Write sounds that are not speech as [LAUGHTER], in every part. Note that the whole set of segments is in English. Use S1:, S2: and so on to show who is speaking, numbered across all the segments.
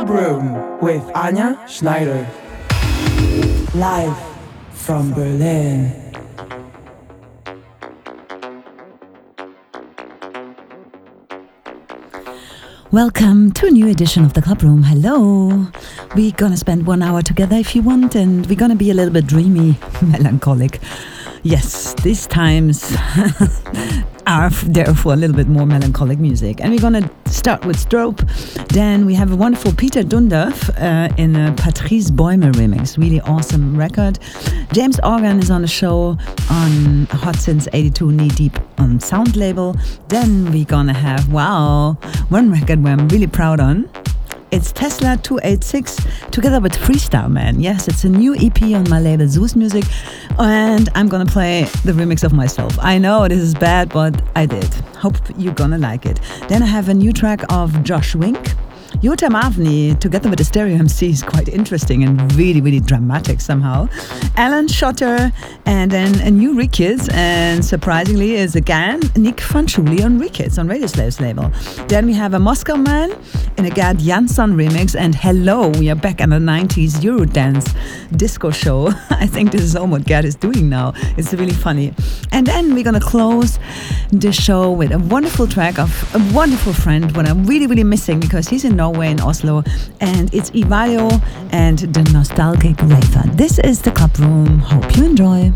S1: Club Room with Anja Schneider. Live from Berlin.
S2: Welcome to a new edition of the Club Room. Hello. We're gonna spend one hour together if you want, and we're gonna be a little bit dreamy, [LAUGHS] melancholic. Yes, these times [LAUGHS] are therefore a little bit more melancholic music. And we're going to start with Strobe. Then we have a wonderful Peter Dundov uh, in a Patrice Bäumer remix. Really awesome record. James Organ is on the show on Hot Since 82 Knee Deep on Sound Label. Then we're going to have, wow, one record where I'm really proud on. It's Tesla 286 together with Freestyle Man. Yes, it's a new EP on my label Sous Music, and I'm gonna play the remix of myself. I know this is bad, but I did. Hope you're gonna like it. Then I have a new track of Josh Wink. Yotam Avni, together with the Stereo MC, is quite interesting and really, really dramatic somehow. Alan Shotter, and then a new Rekids, and surprisingly is again Nic Fanciulli on Rekids on Radio Slaves label. Then we have a Moscow Man in a Gerd Janson remix, and hello, we are back in the 90s Eurodance disco show. [LAUGHS] I think this is all what Gerd is doing now. It's really funny. And then we're gonna close the show with a wonderful track of a wonderful friend, what I'm really, really missing because he's in Norway in Oslo, and it's Ivaylo and the Nostalgic Raver. This is the Club Room. Hope you enjoy.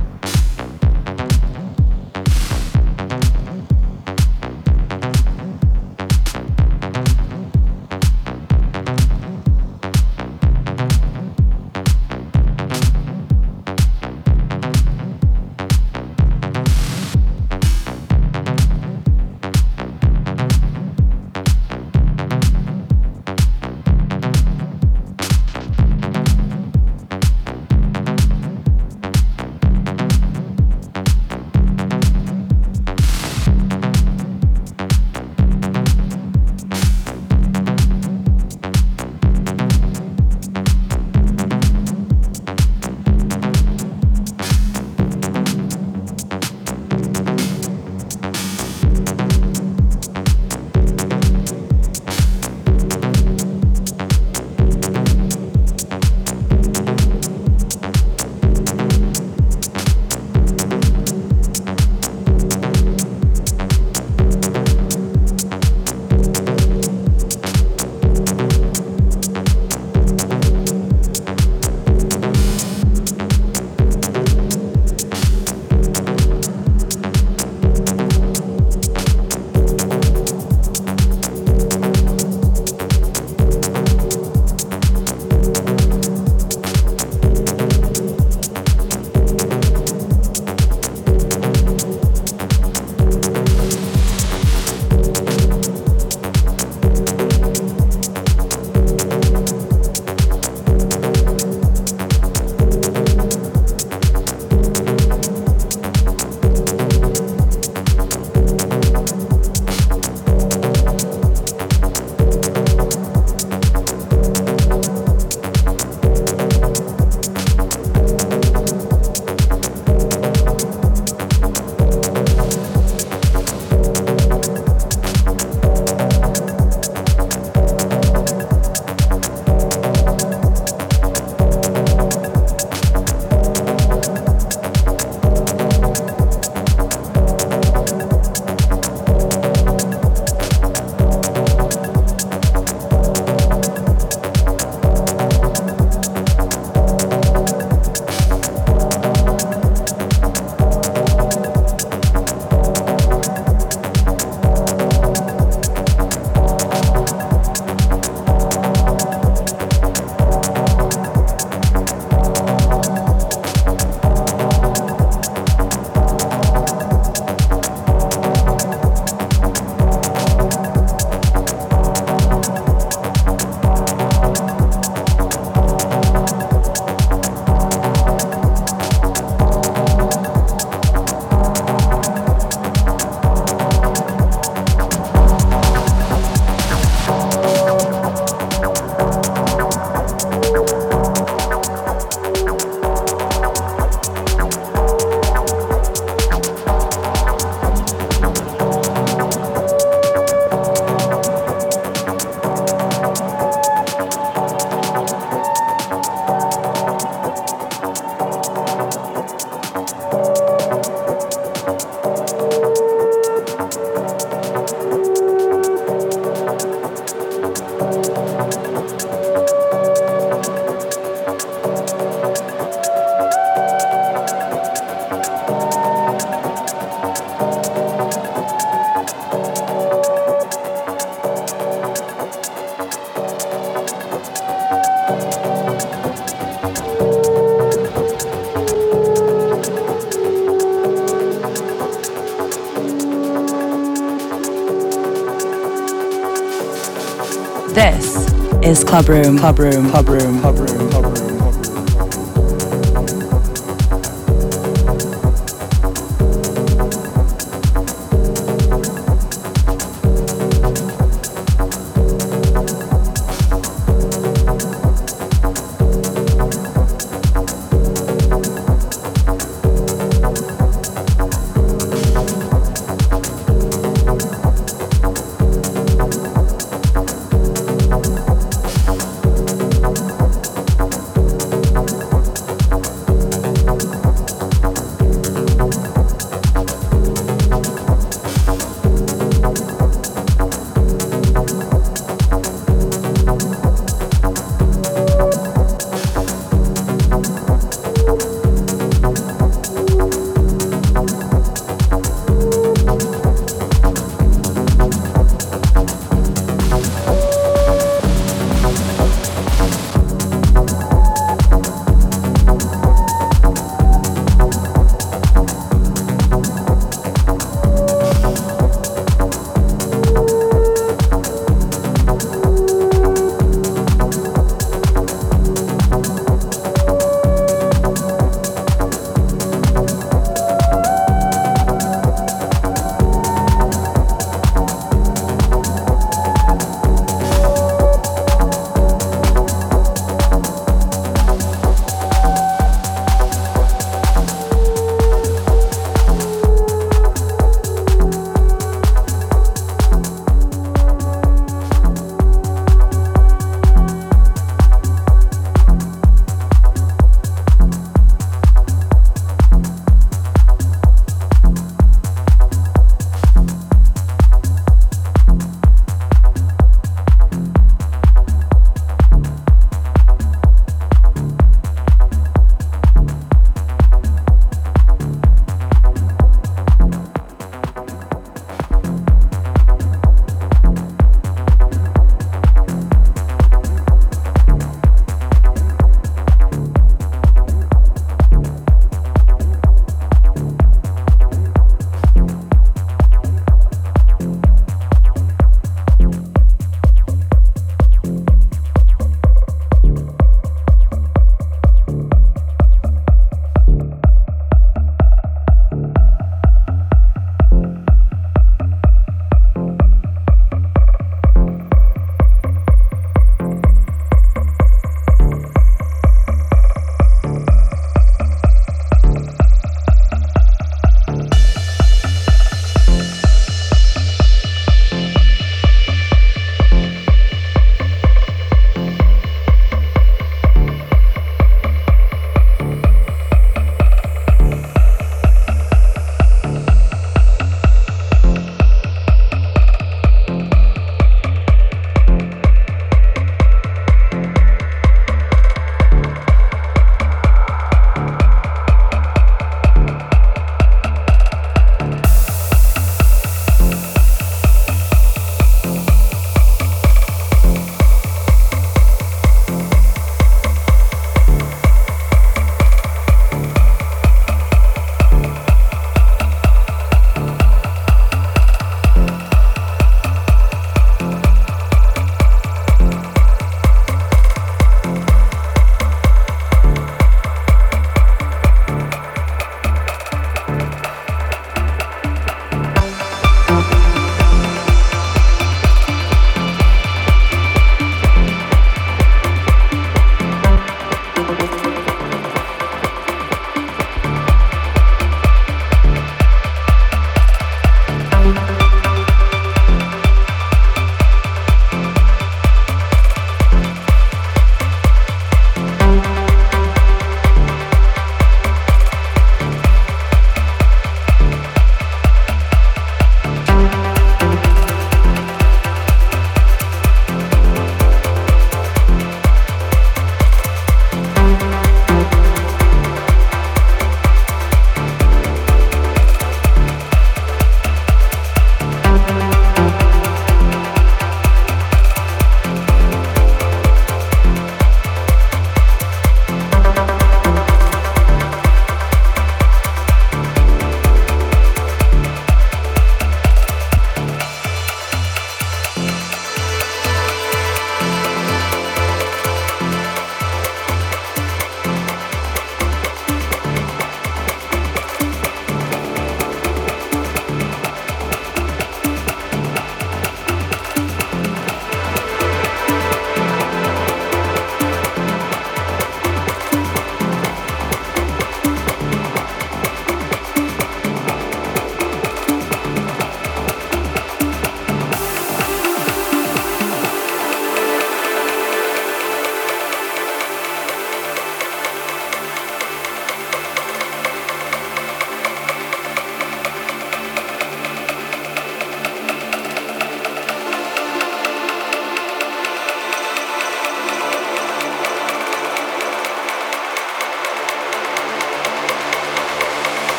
S3: This is Club Room, Club Room, Club Room, Club Room, Club Room.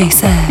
S4: DJ Sir,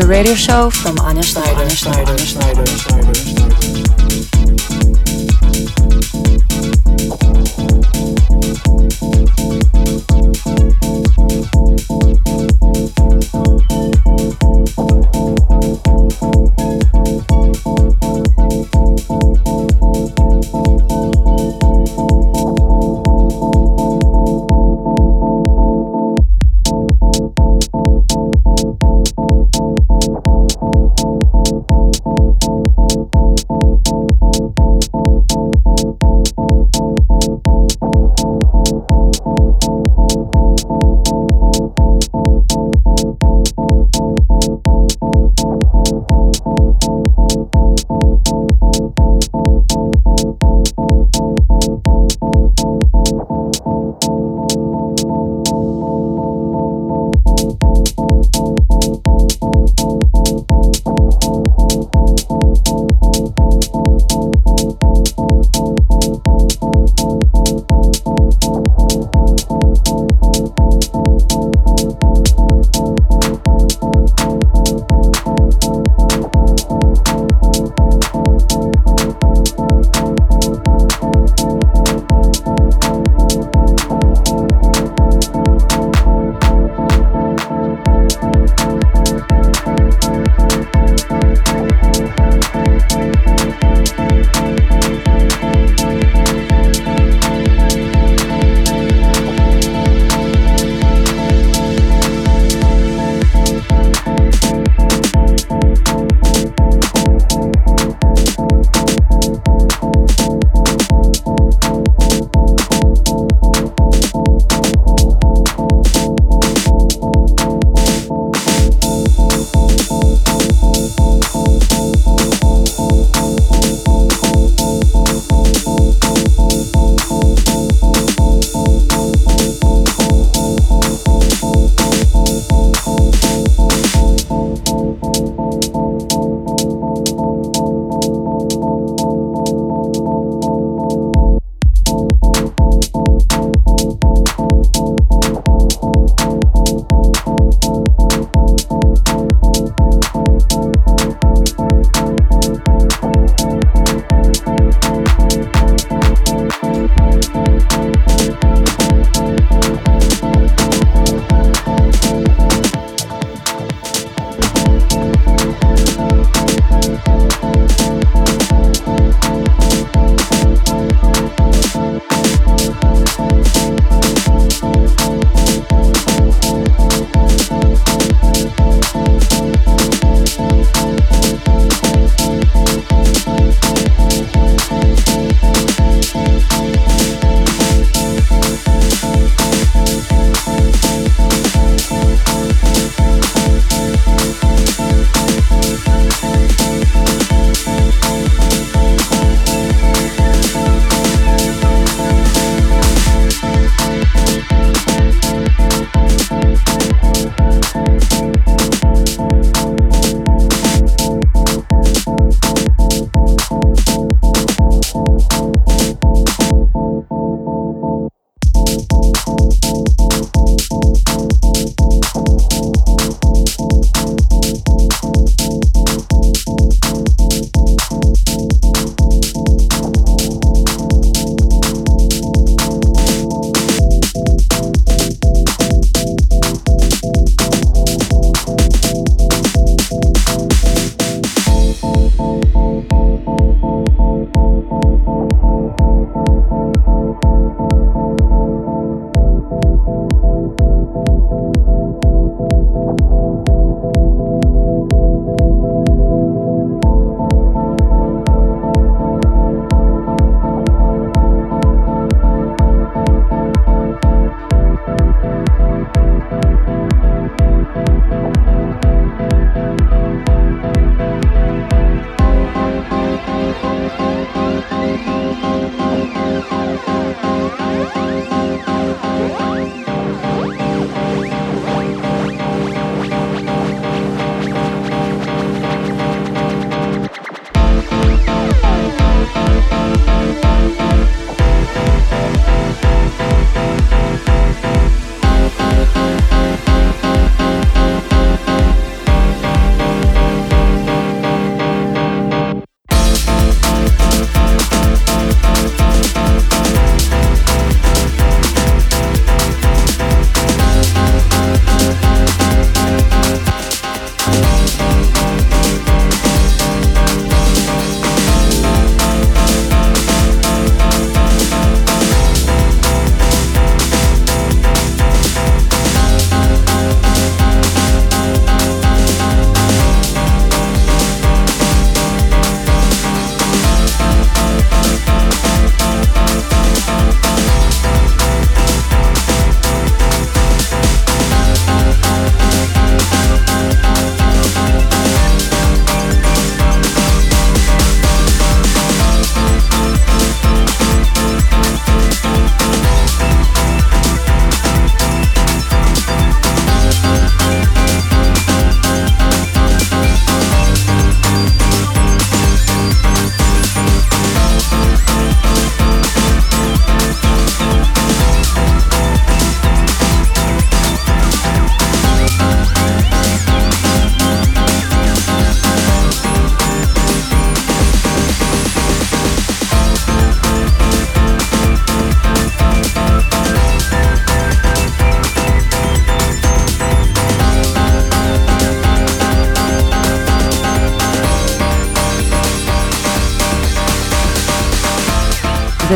S3: your radio show from Anja Schneider. Anja Schneider. Schneider. Schneider.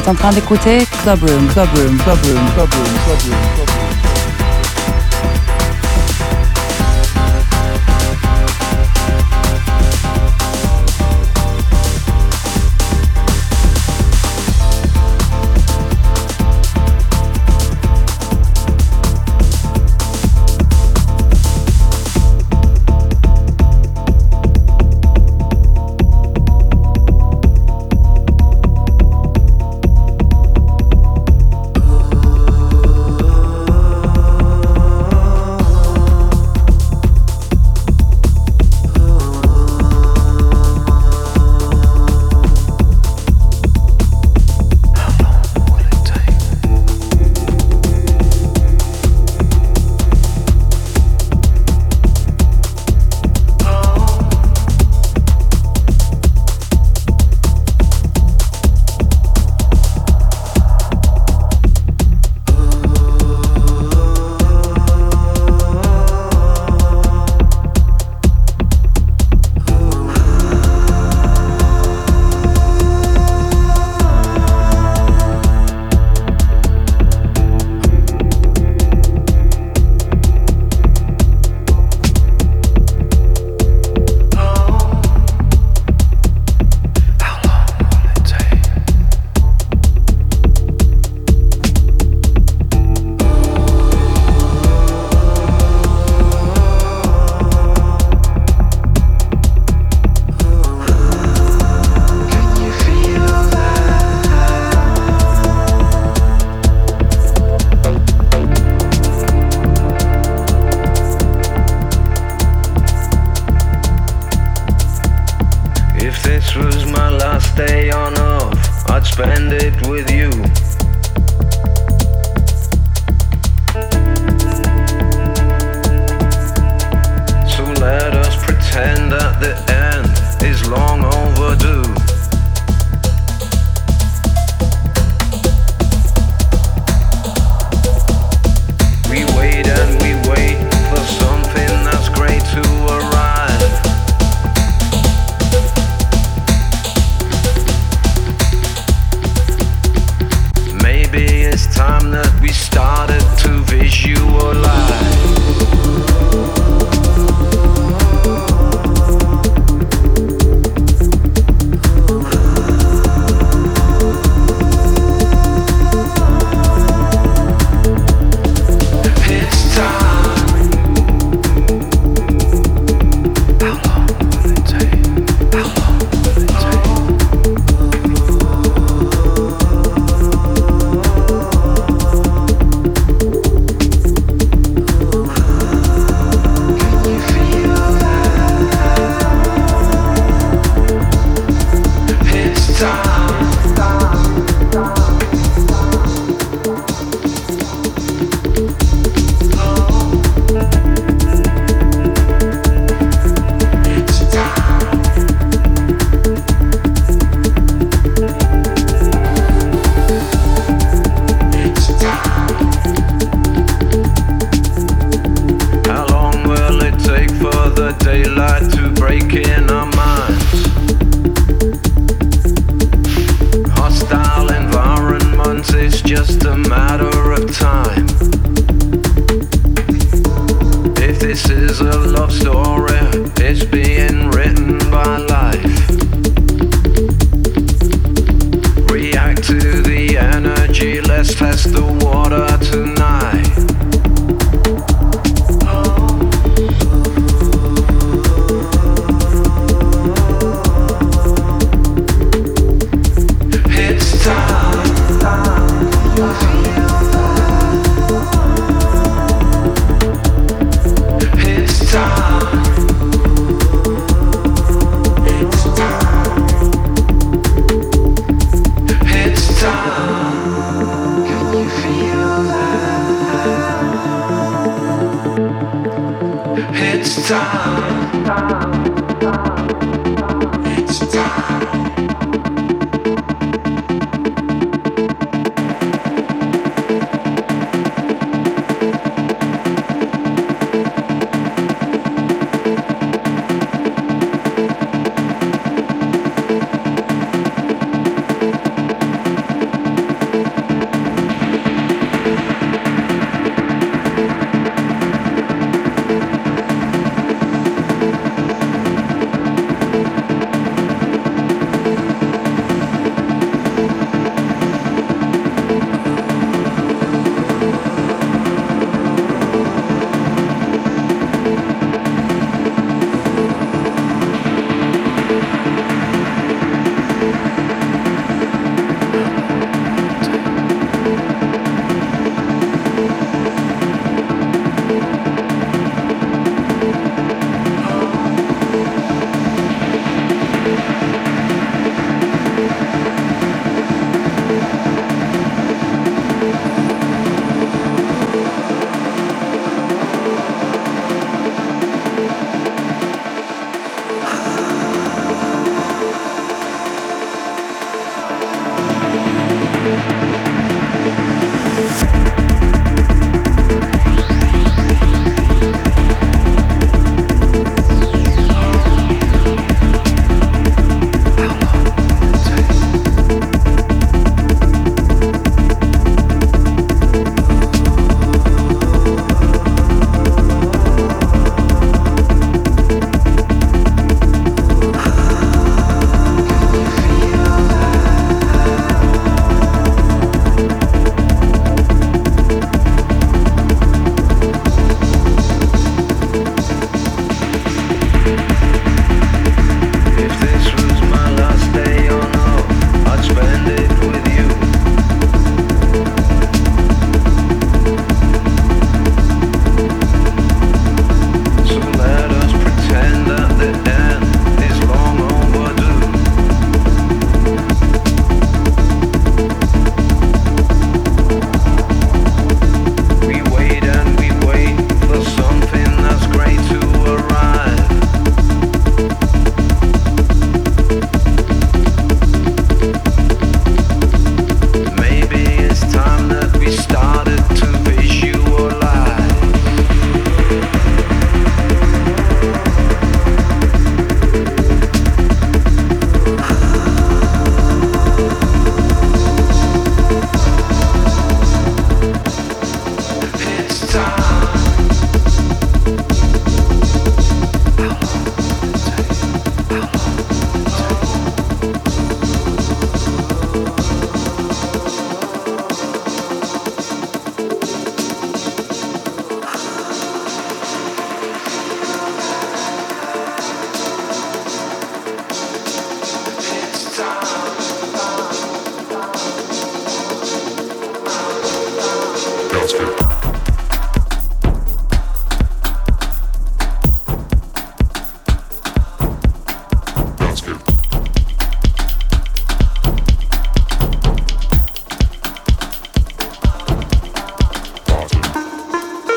S5: Êtes en train d'écouter Club Room, Club Room, Club Room, Club Room, Club Room, Club Room.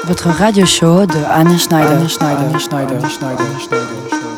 S3: votre radio show de Anne Schneider
S4: Schneider Schneider Schneider Schneider Schneider. Schneider.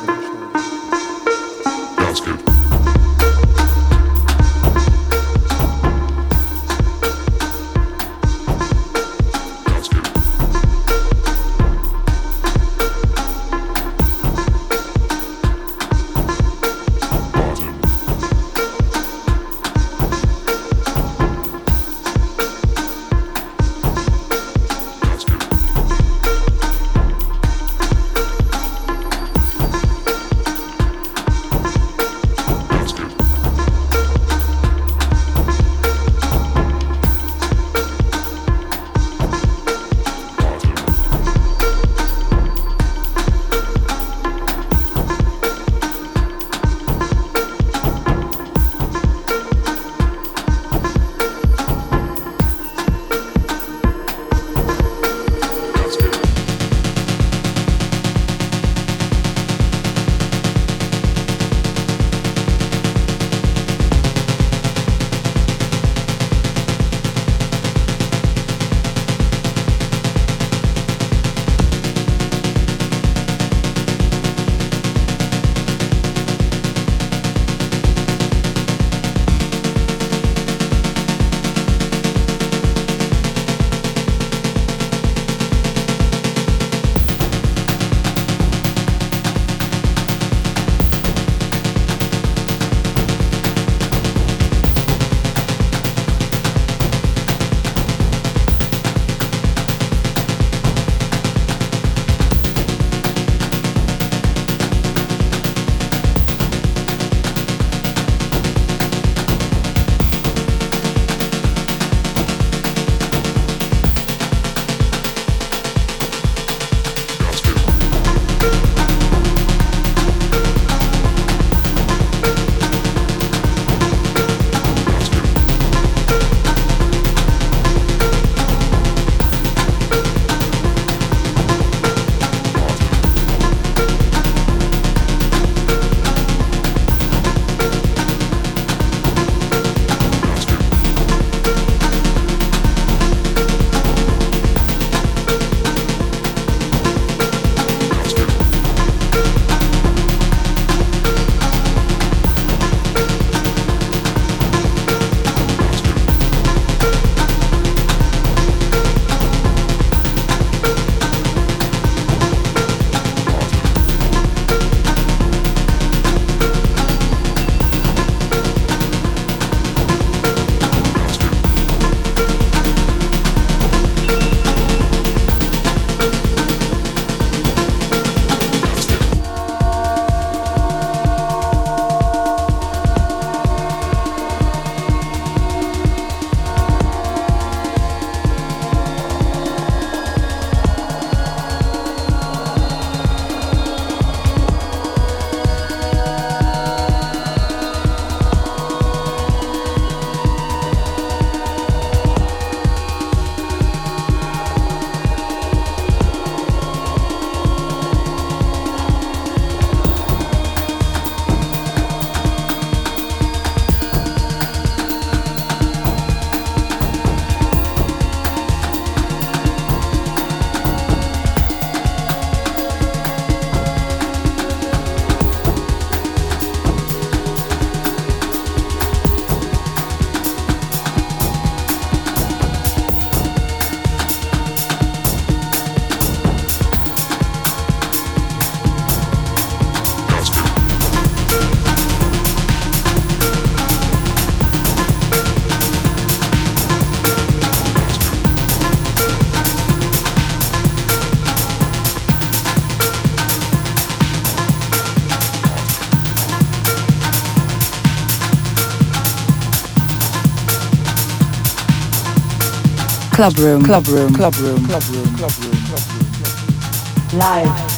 S3: Club Room.
S4: Club Room. Club Room. Club Room. Club Room. Club Room.
S1: Live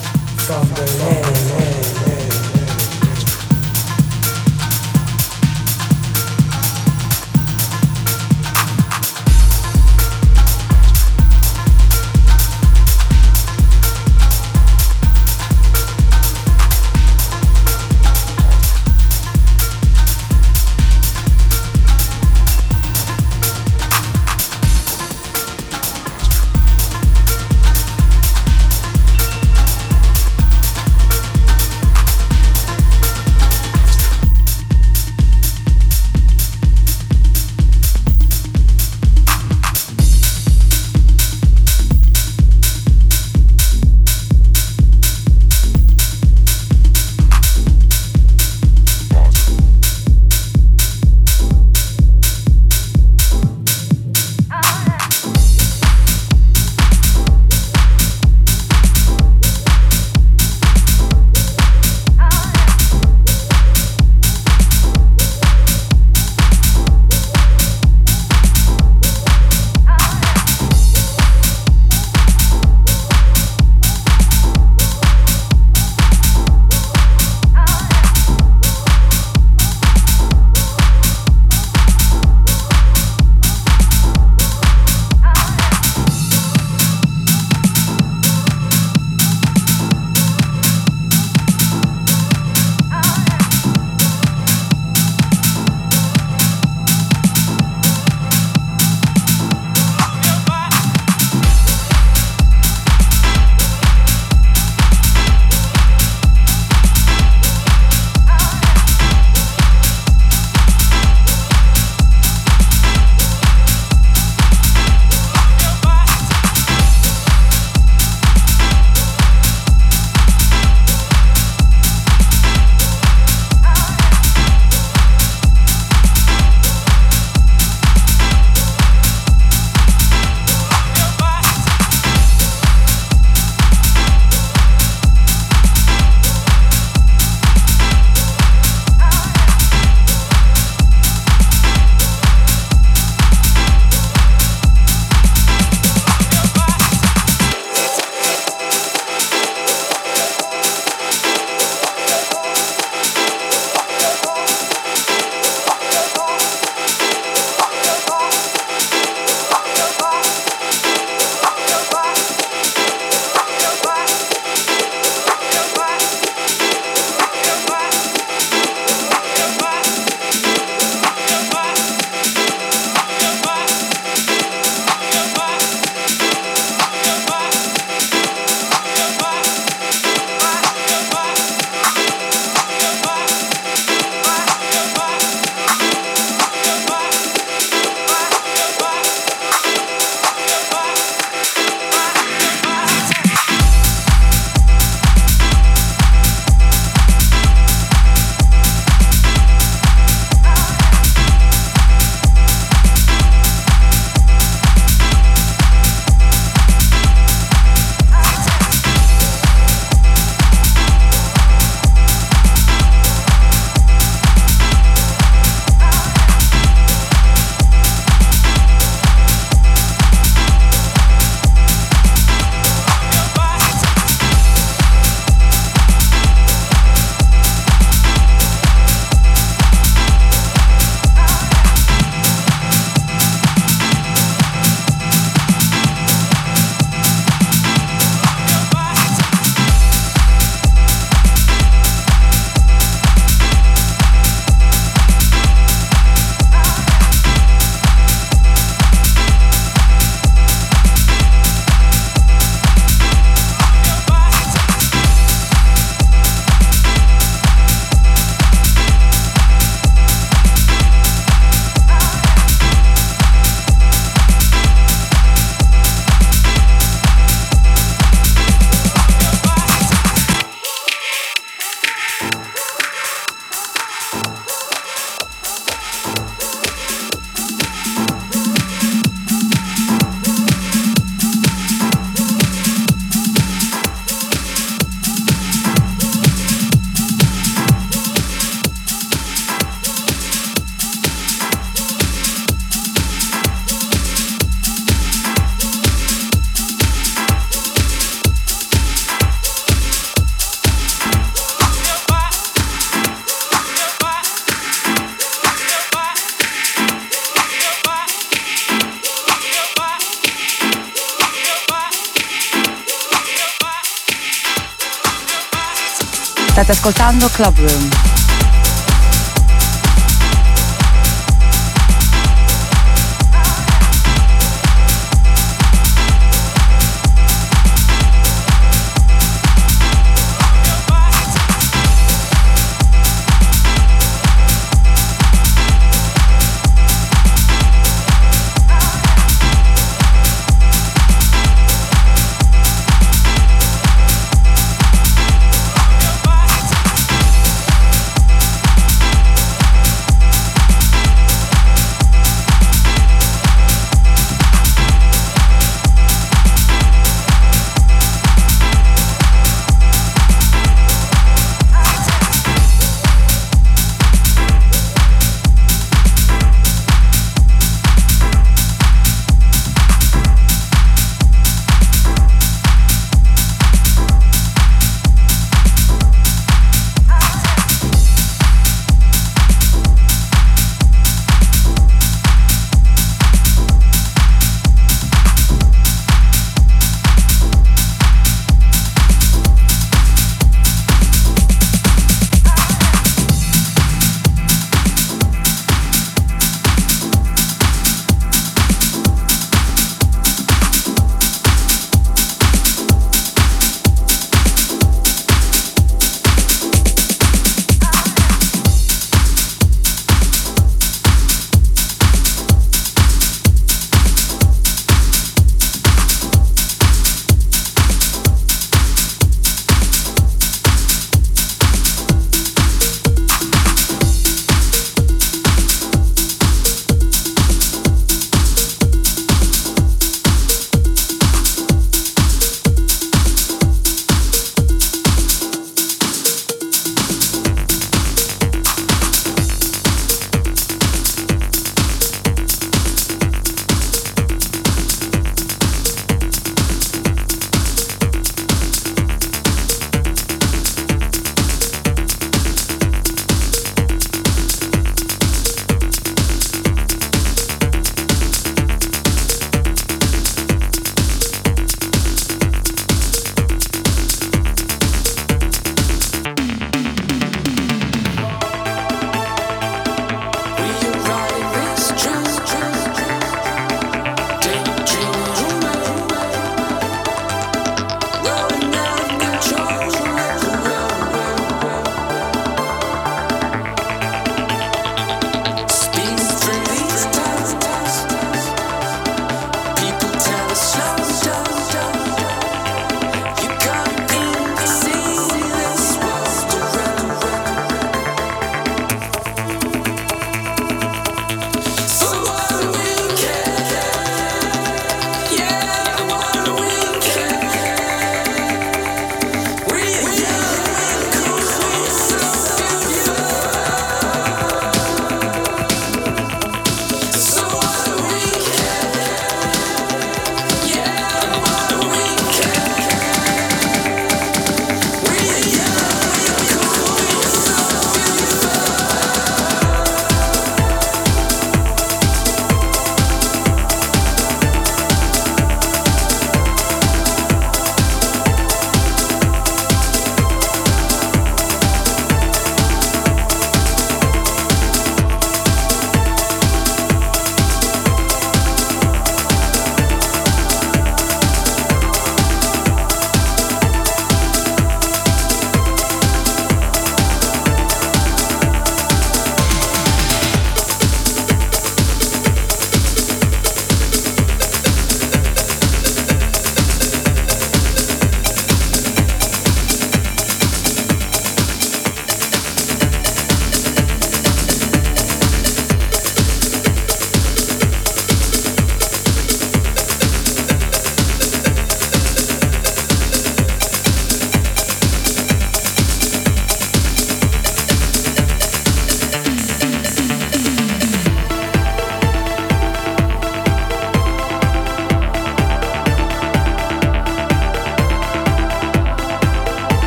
S1: from Berlin.
S3: State ascoltando Club Room.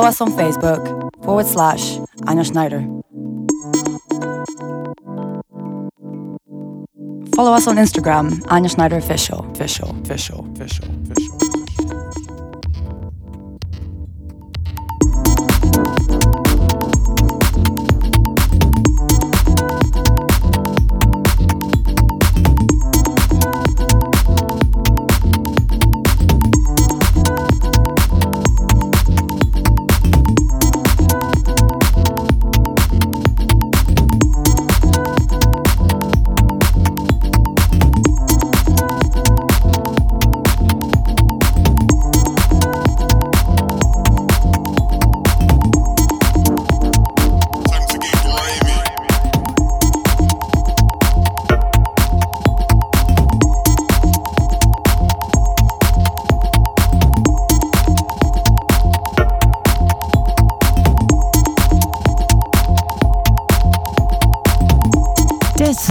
S3: Follow us on Facebook forward slash Anja Schneider. Follow us on Instagram, Anja Schneider Official. Official, official, official, official.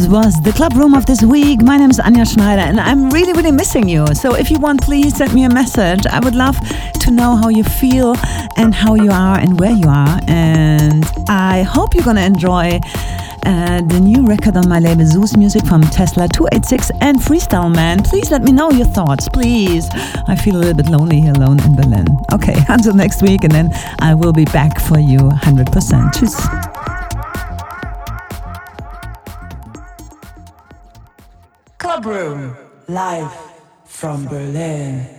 S2: Was the club room of this week. My name is Anja Schneider and I'm really, really missing you. So if you want, please send me a message. I would love to know how you feel and how you are and where you are. And I hope you're to enjoy uh, the new record on my label Sous Music from Tesla 286 and Freestyle Man. Please let me know your thoughts, please. I feel a little bit lonely here alone in Berlin. Okay, [LAUGHS] until next week, and then I will be back for you 100%. Tschüss.
S1: Live from Berlin.